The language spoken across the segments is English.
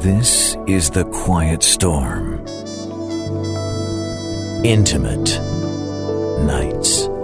This is The Quiet Storm. Intimate Nights.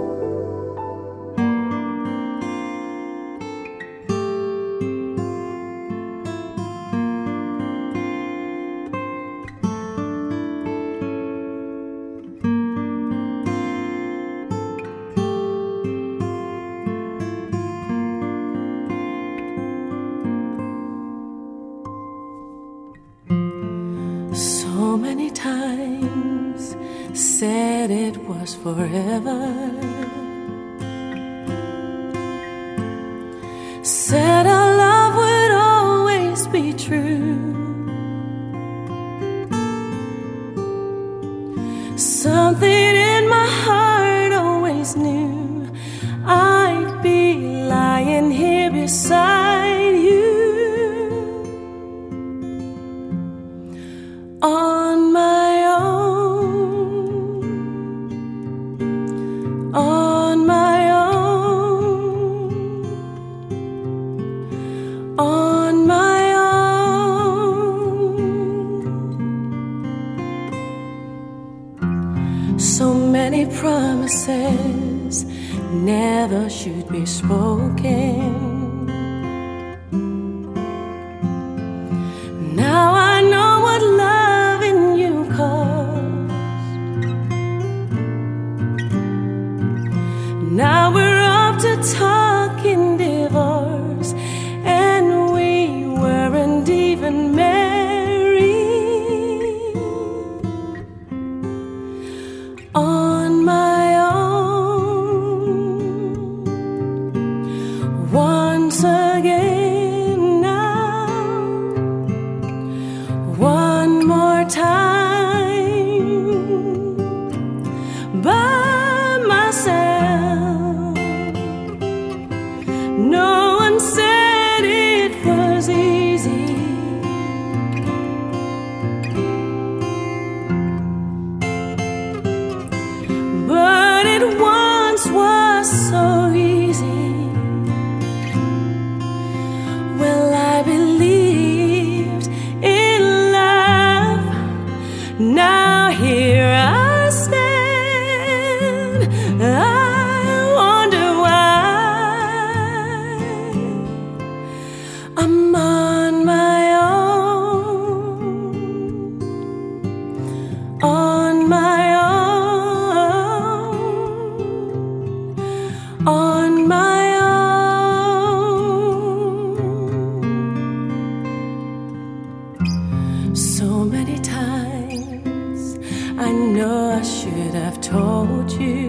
so many times. I know I should have told you.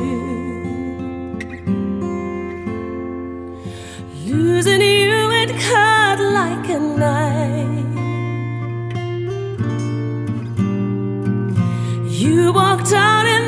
Losing you it cut like a knife. You walked out and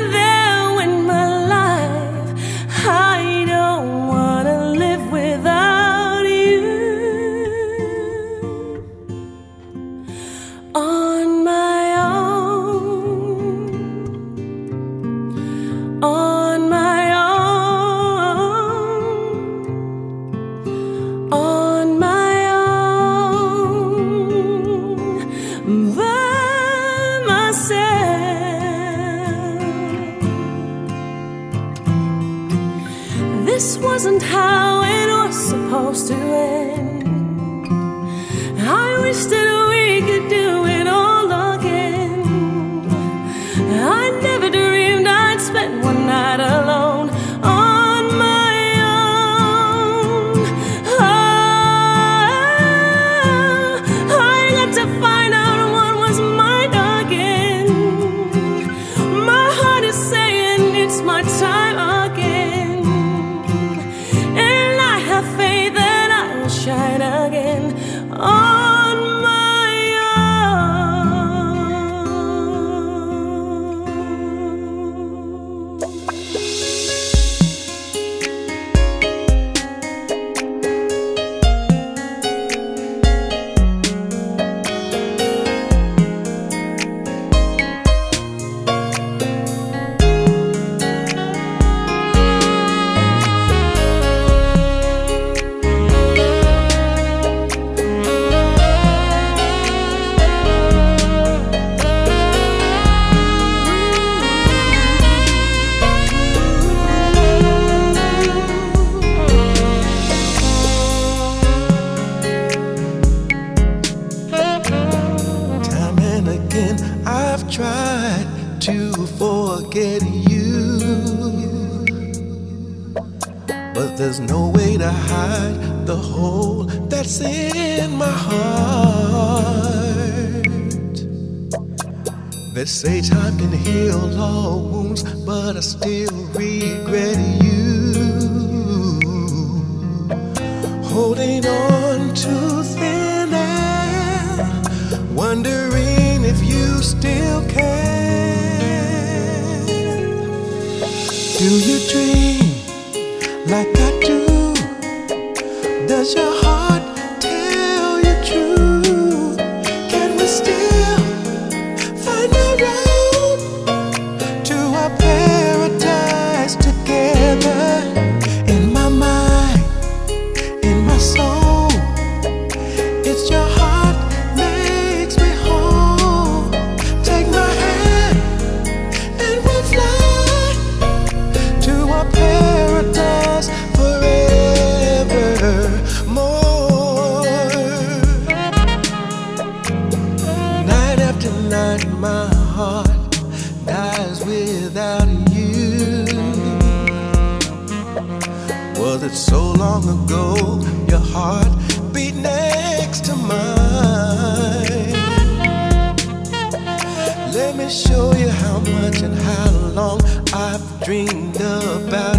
show you how much and how long I've dreamed about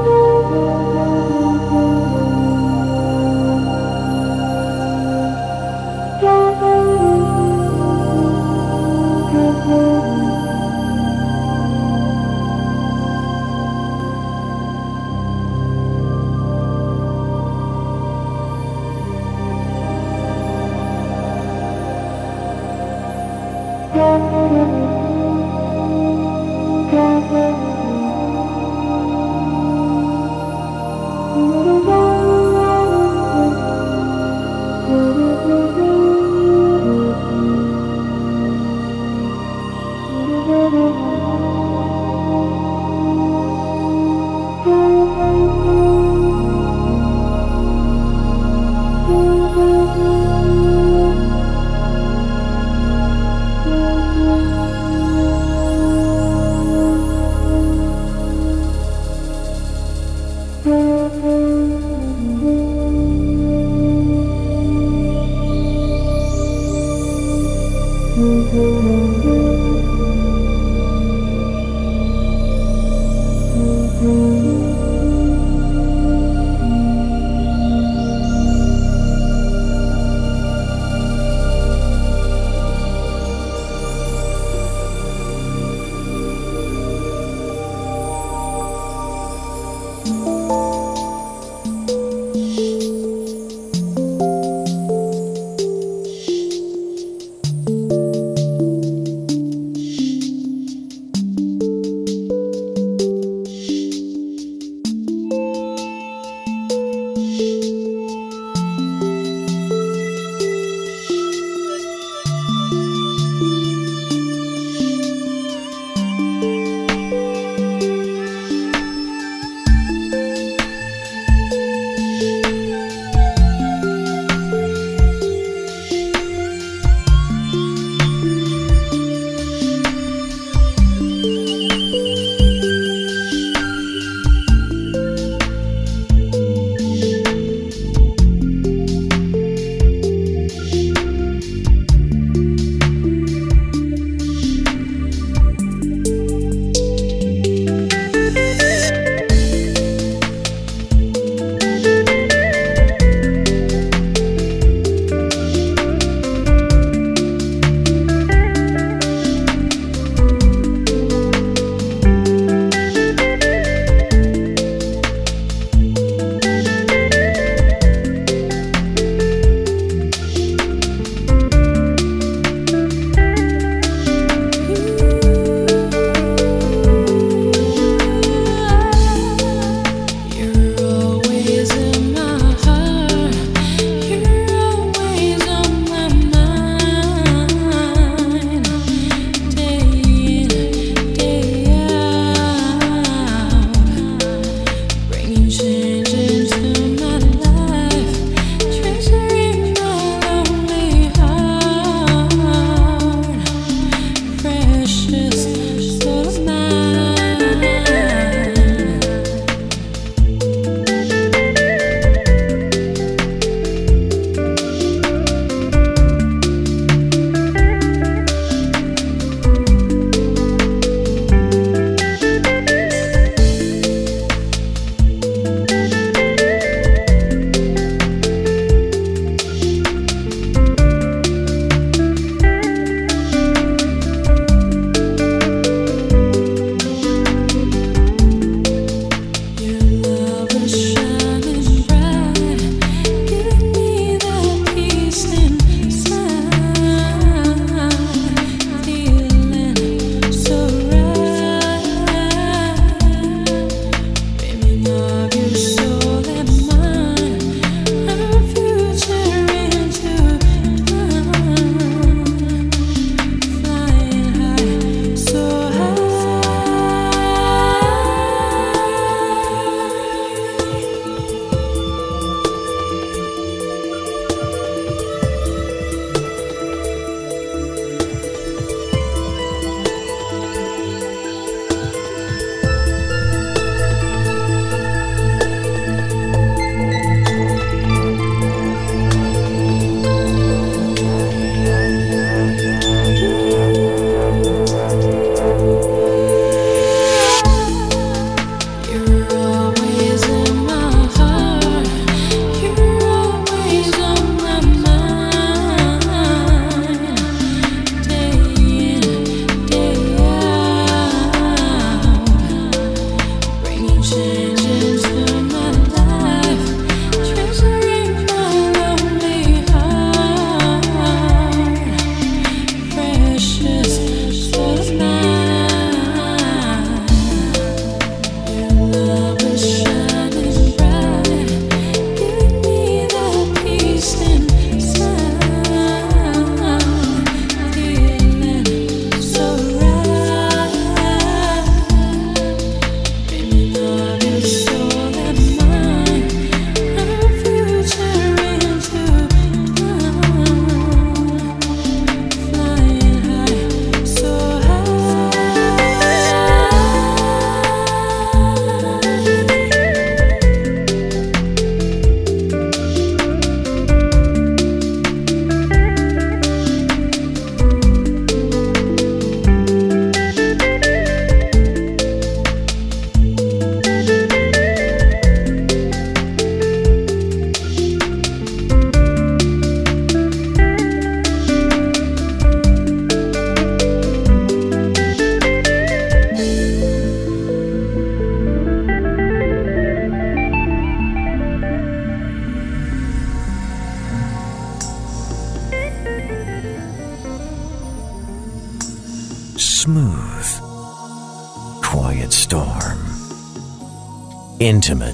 Intimate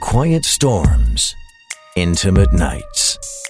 QuietStorm's, Intimate Nights.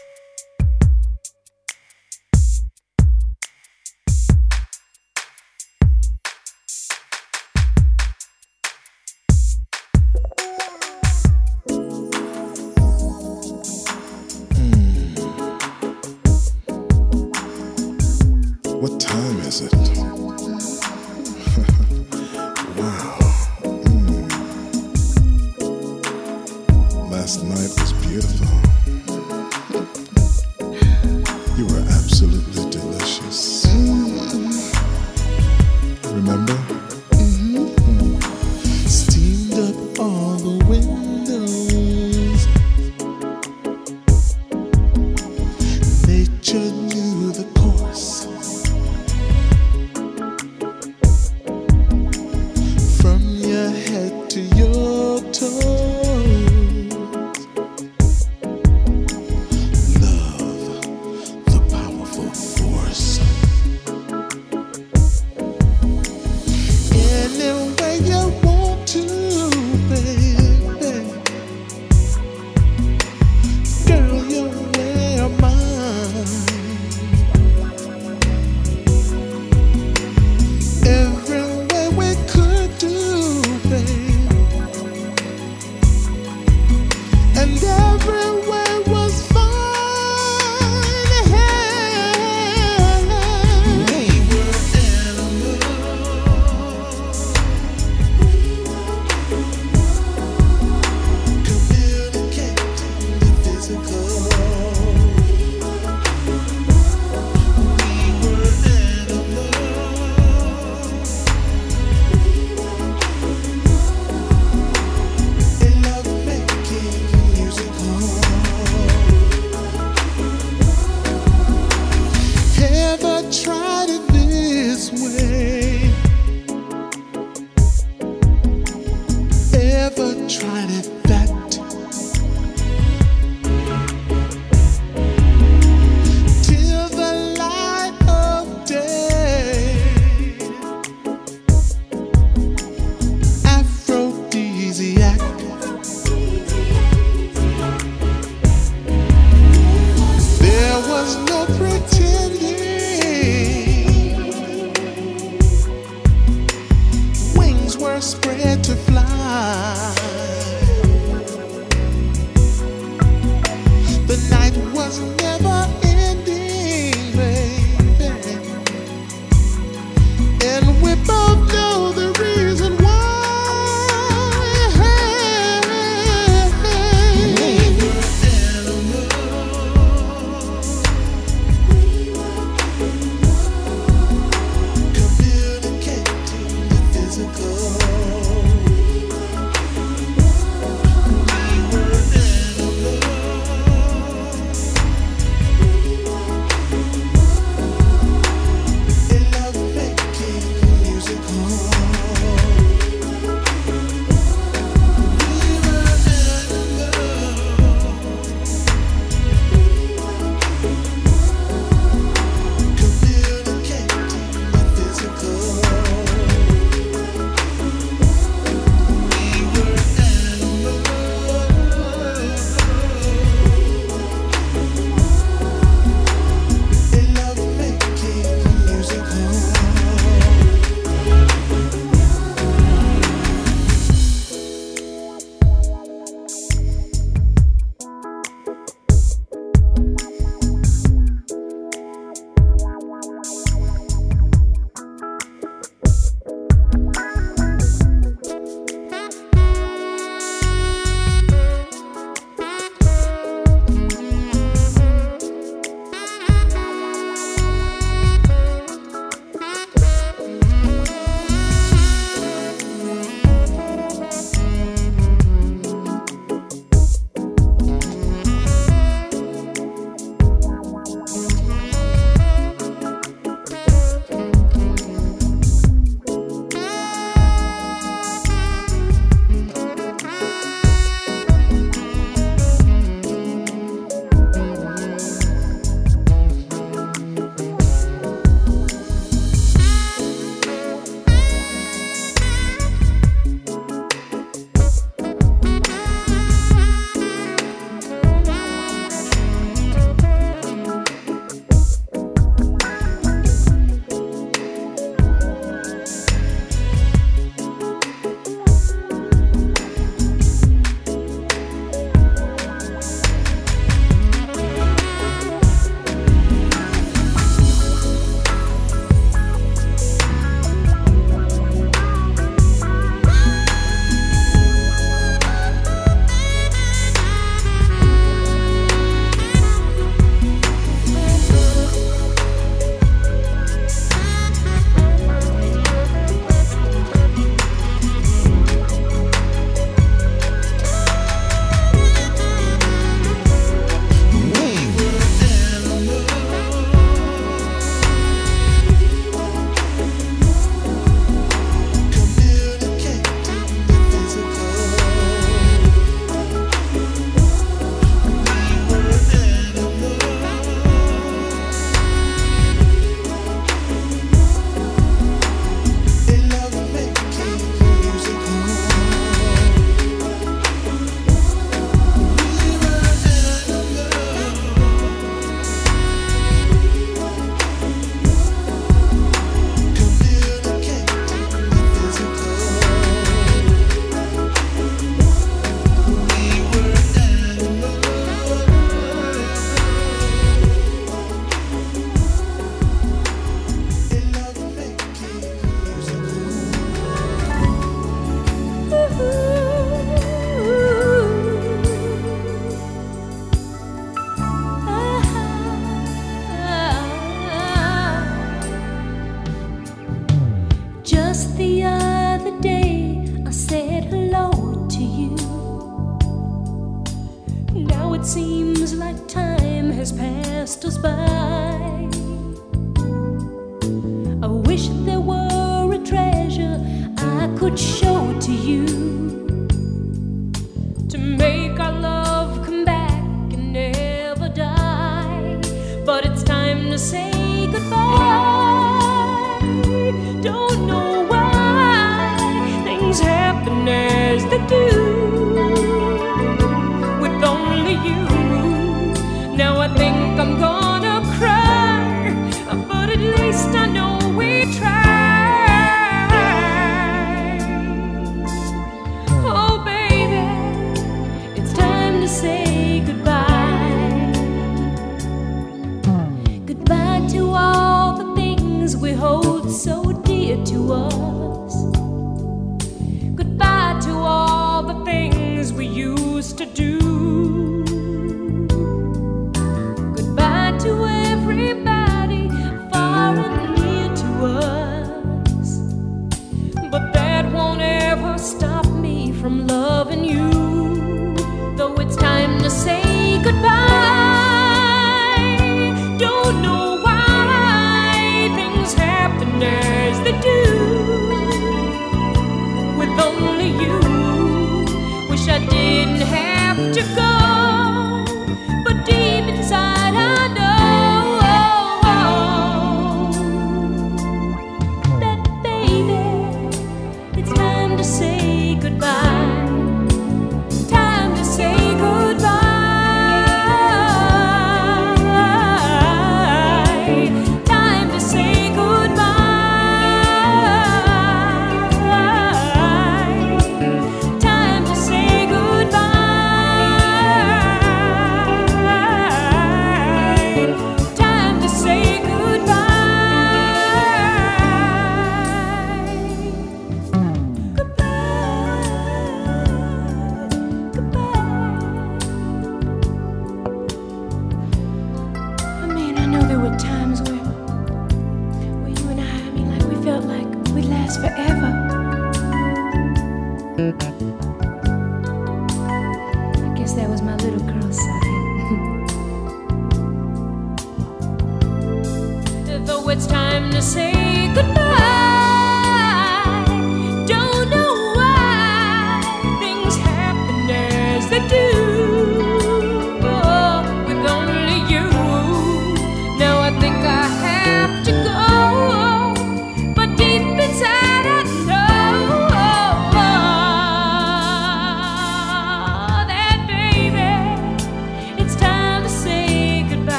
Don't know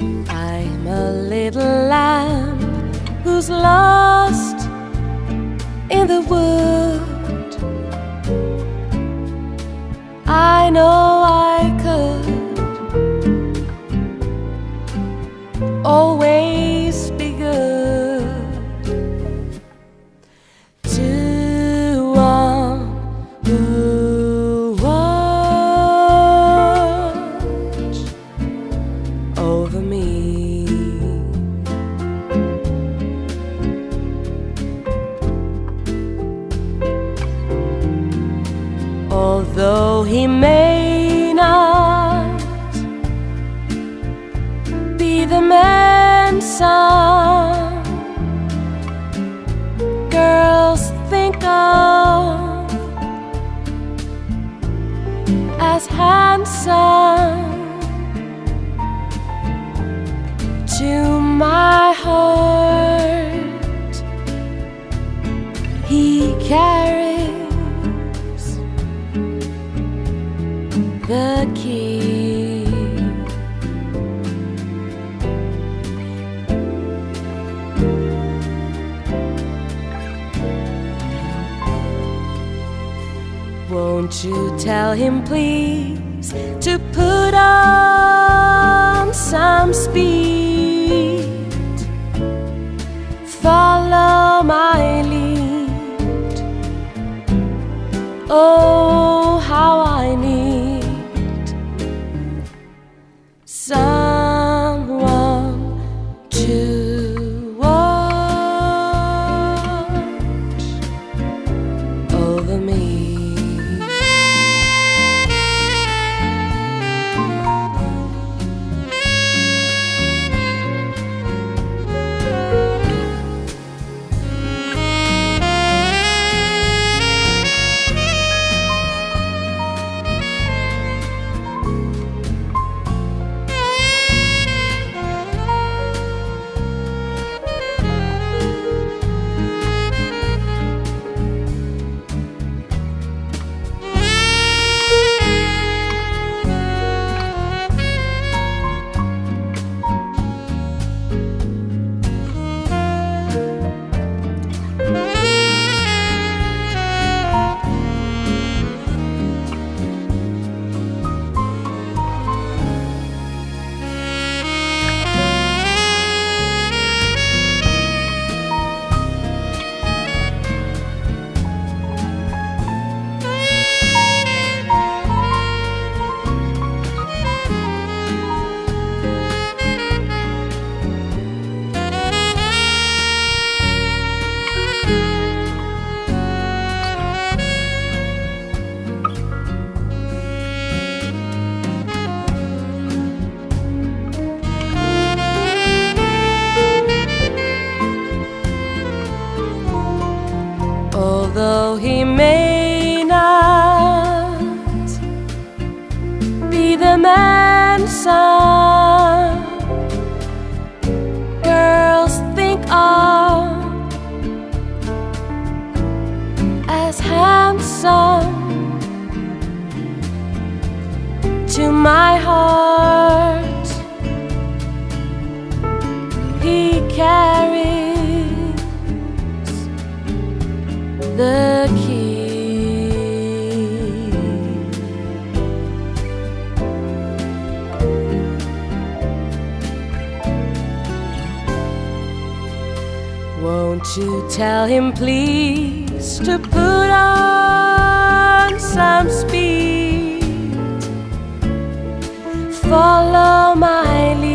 I'm a little lamb who's lost in the wood. I know Won't you tell him, please, to put on some speed? Follow my lead. Oh, my heart. He carries the key. Won't you tell him, please, to put on some speed? follow my lead.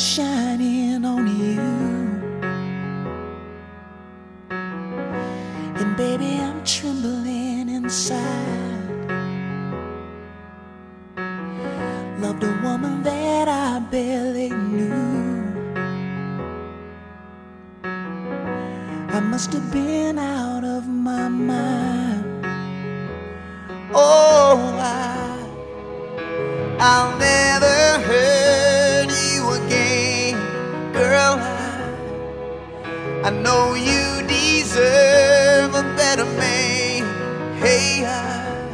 Shining on you. And baby, I'm trembling inside. Loved a woman that I barely knew. I must have been out of my mind. Oh, I, I'll never know you deserve a better man. Hey, I,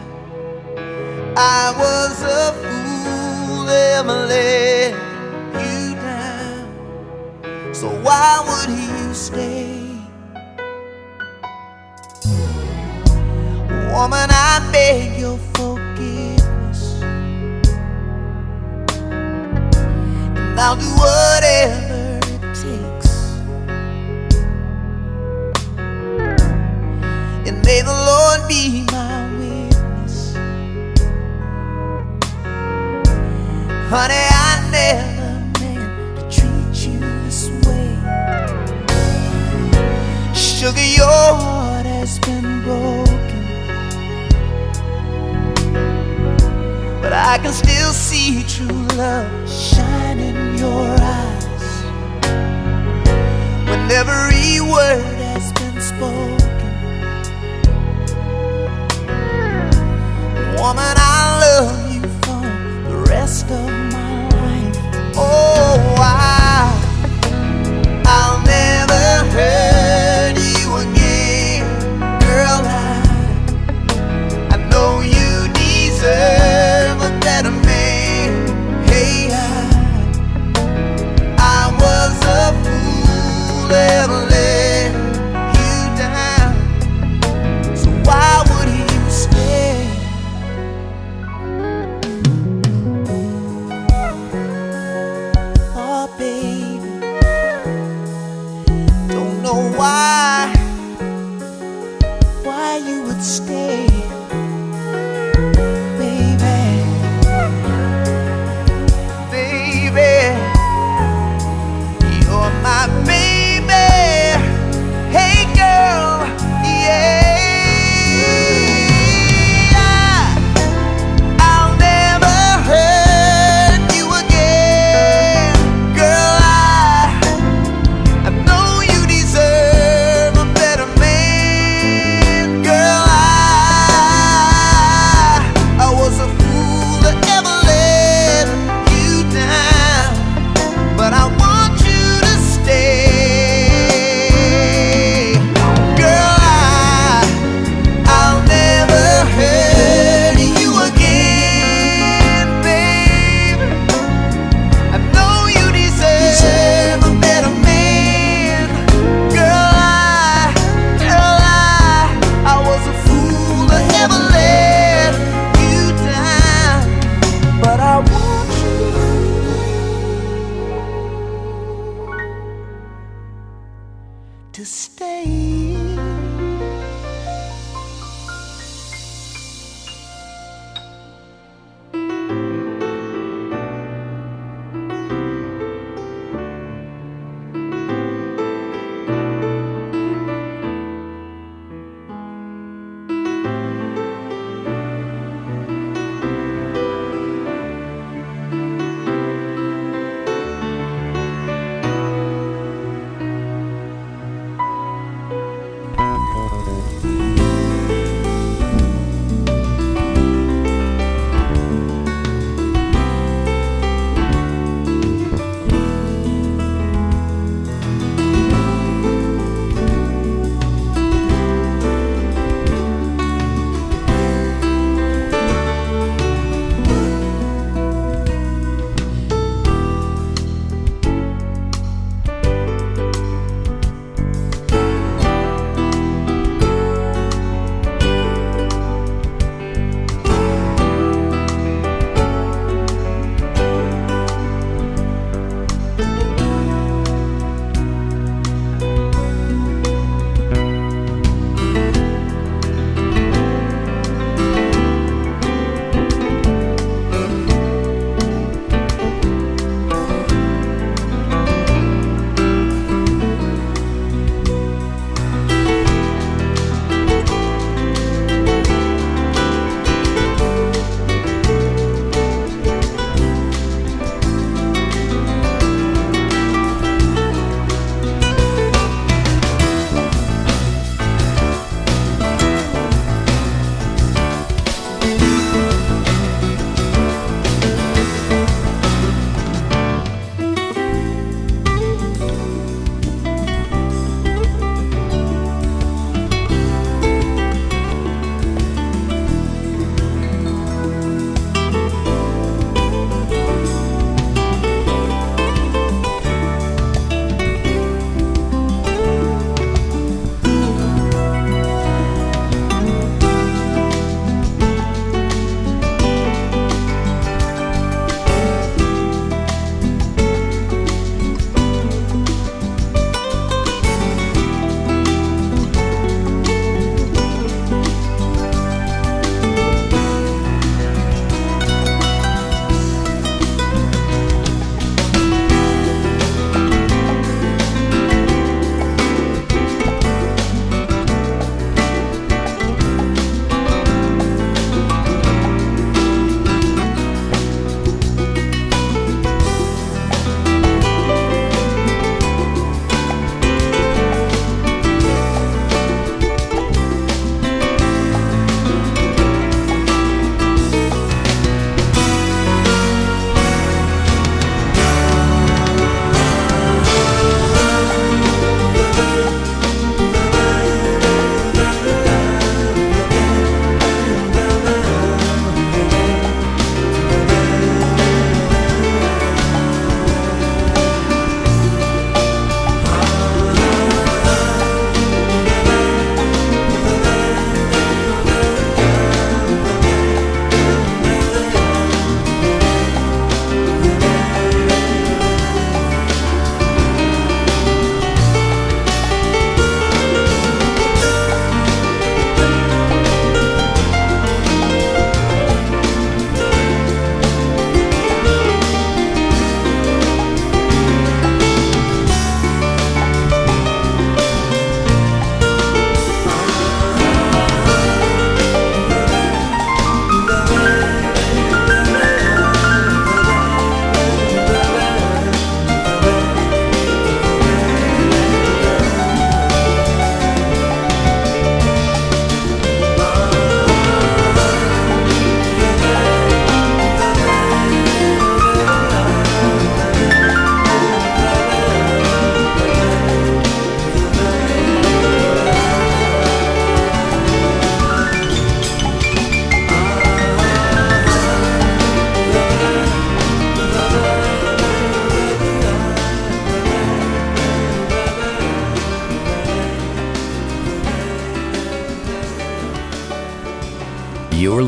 I was a fool ever let you down. So why would you stay? Woman, I beg your forgiveness. And I'll do whatever may the Lord be my witness. Honey, I never meant to treat you this way. Sugar, your heart has been broken. But I can still see true love shine in your eyes when every word Woman, I love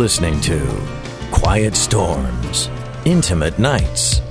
listening to Quiet Storms, Intimate Nights.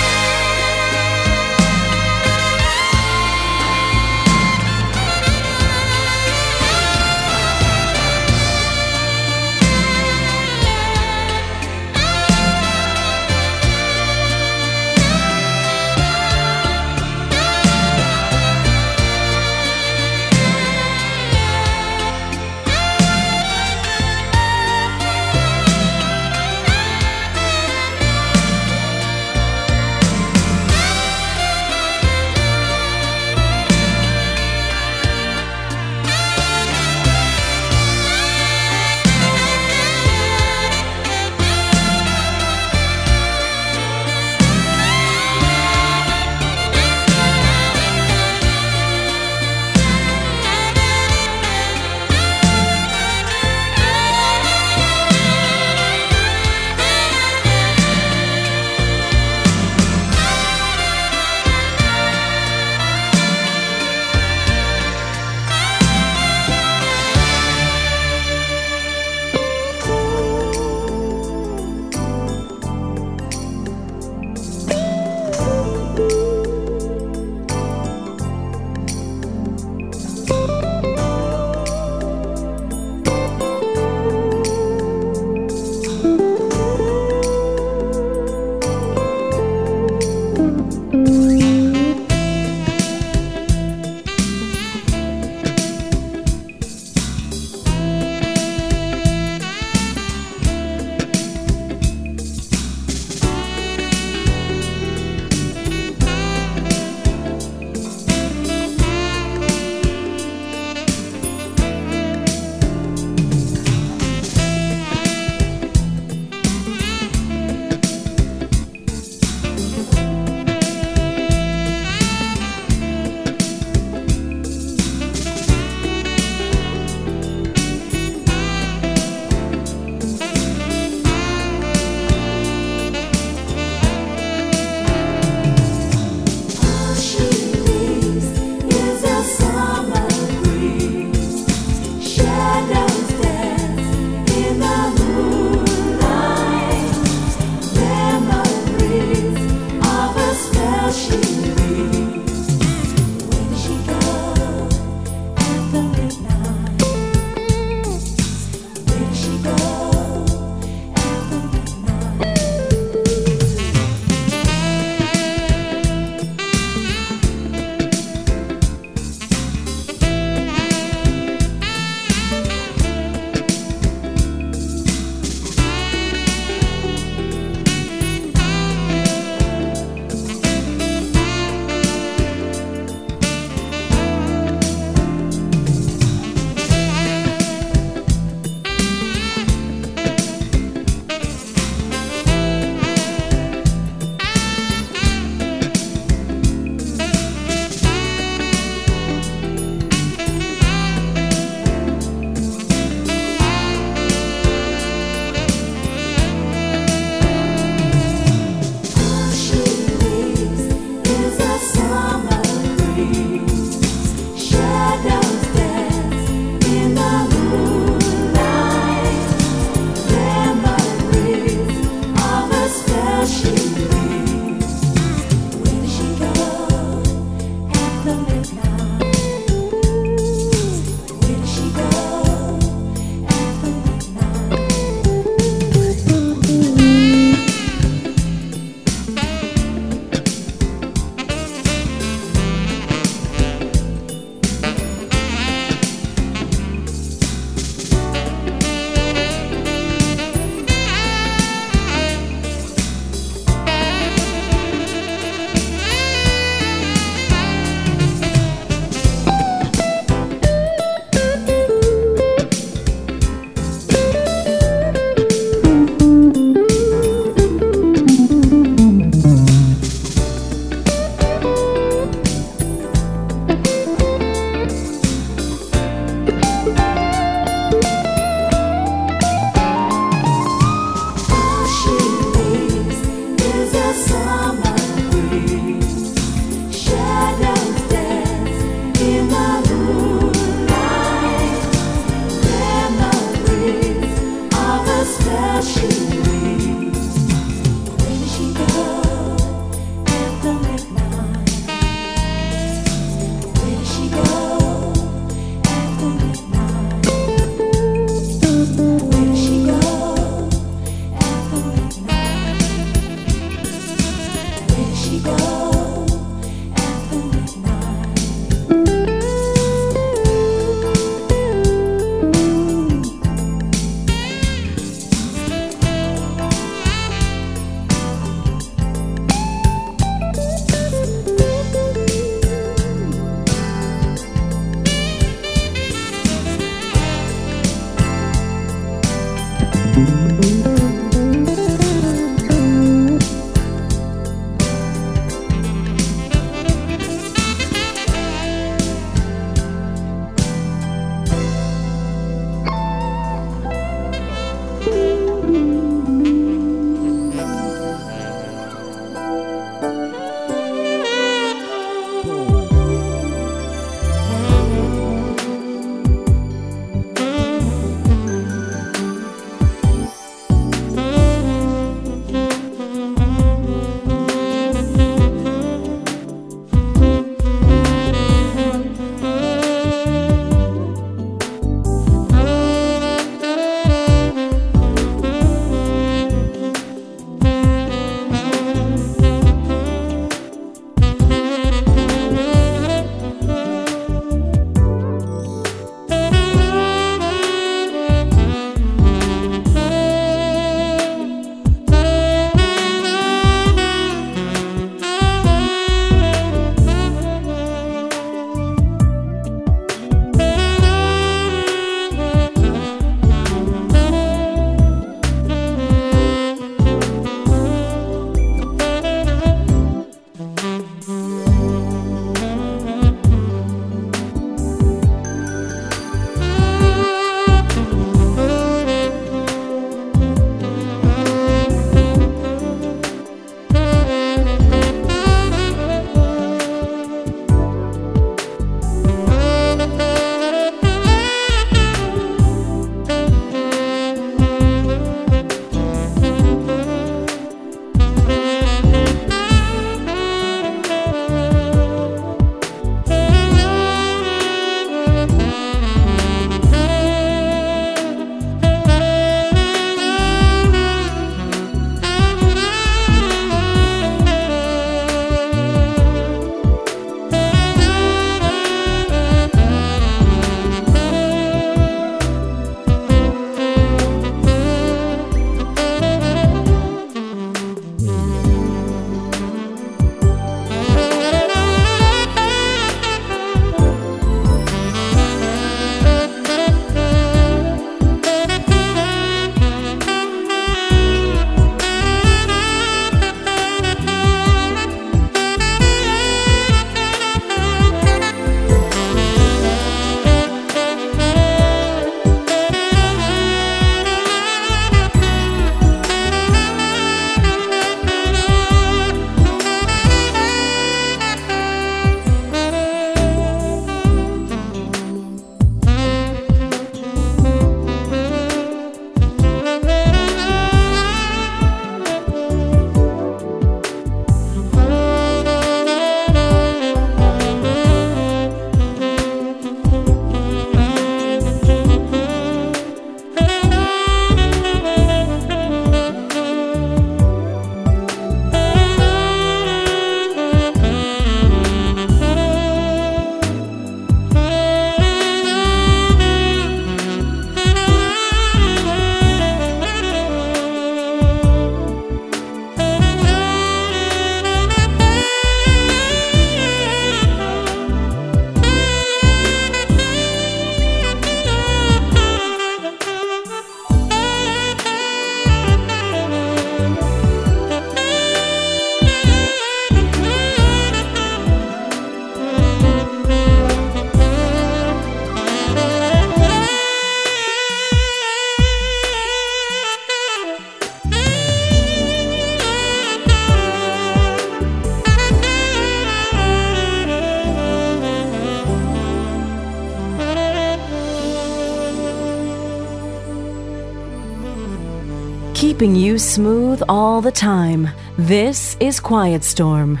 keeping you smooth all the time. This is Quiet Storm.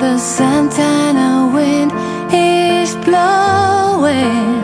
the Santana wind is blowing.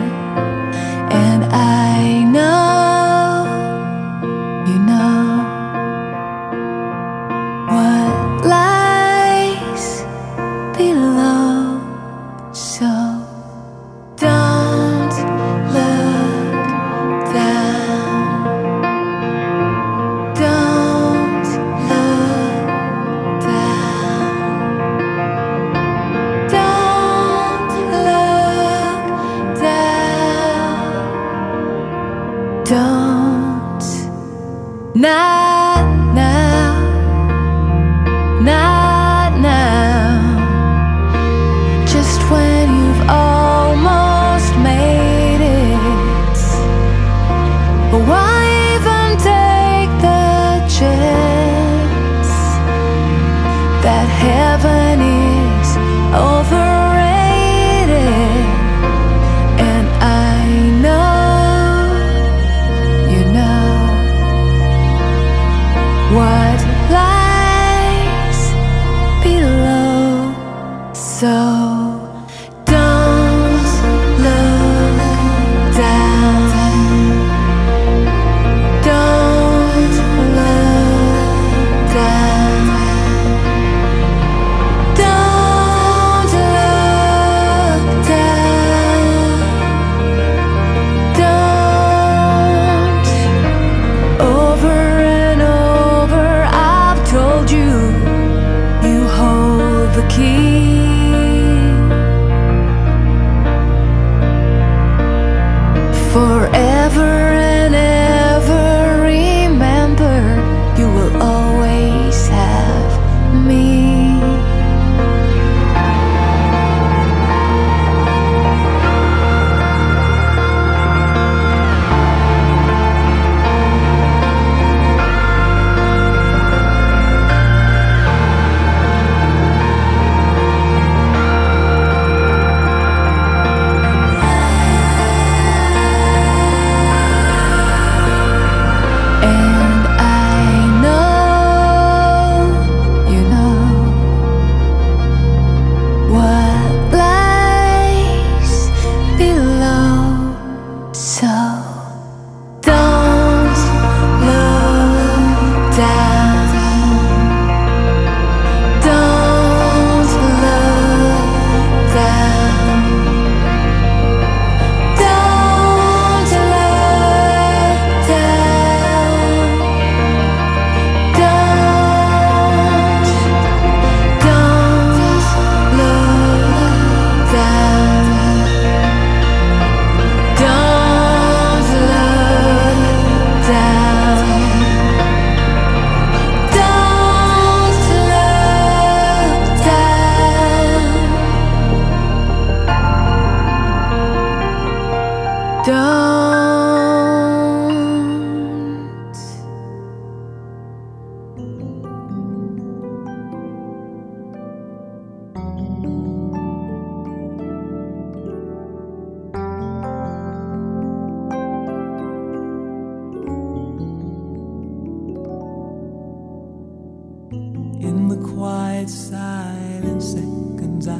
In the quiet silent seconds, I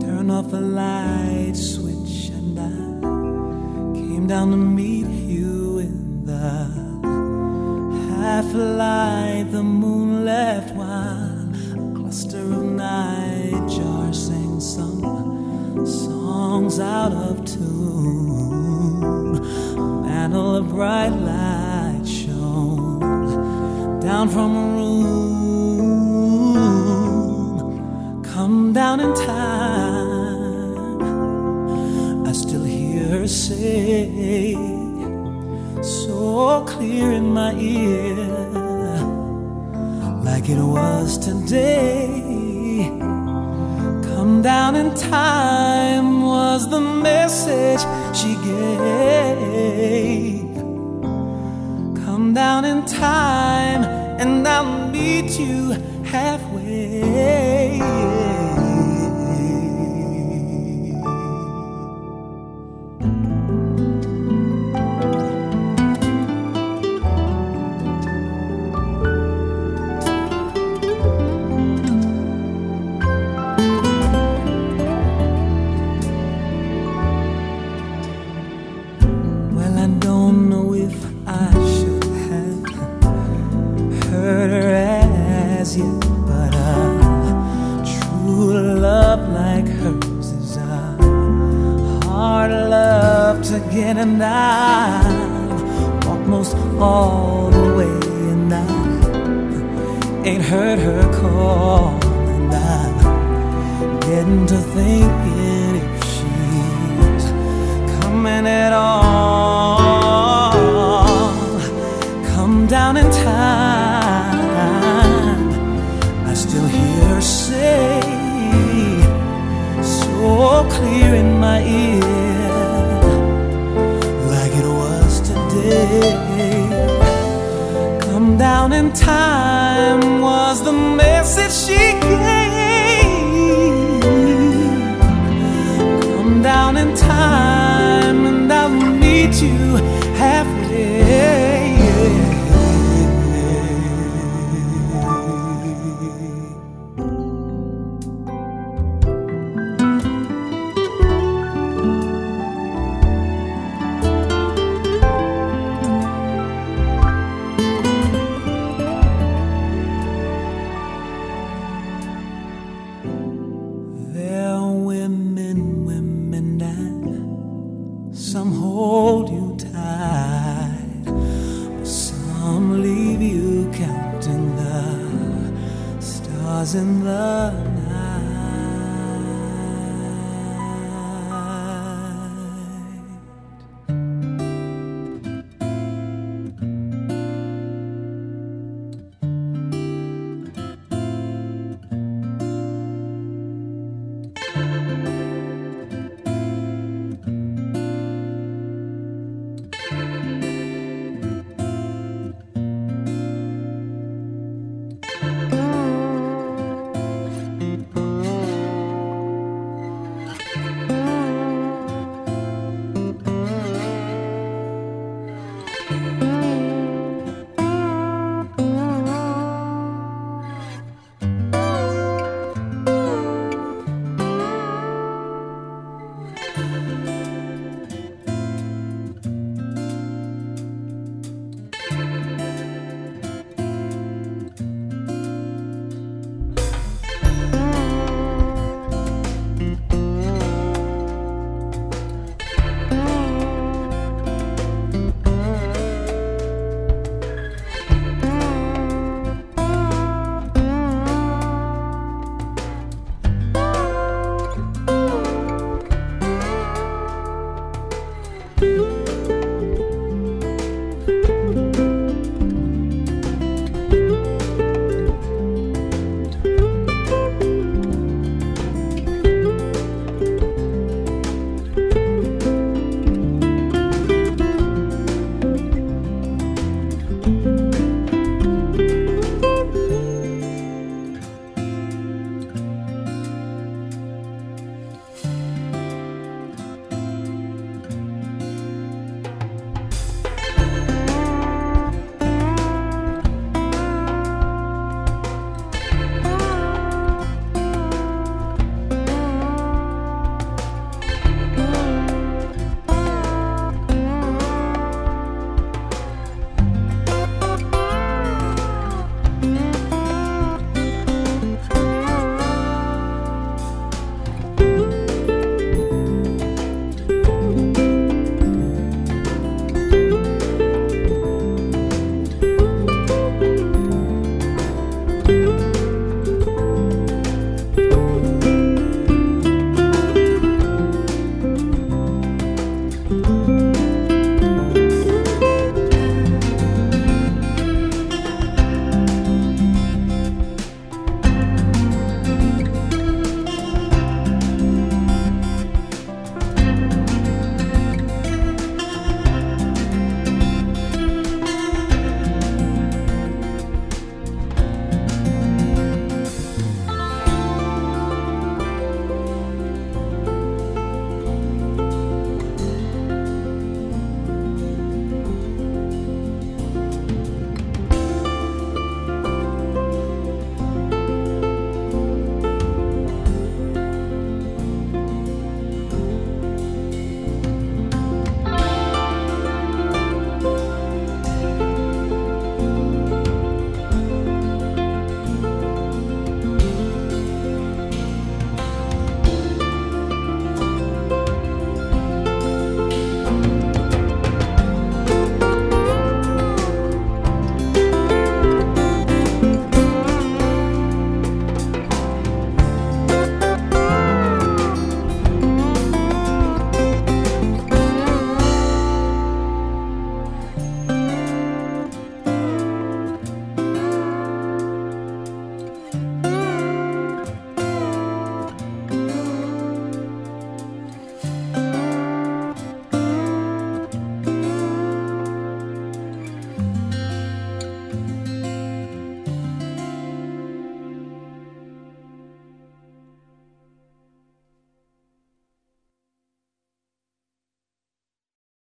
turn off a light switch and I came down to meet you in the half light the moon left while a cluster of nightjar sang some songs out of tune. A mantle of bright light down from a room, come down in time. I still hear her say, so clear in my ear, like it was today. Come down in time was the message she gave. Come down in time and I'll meet you halfway.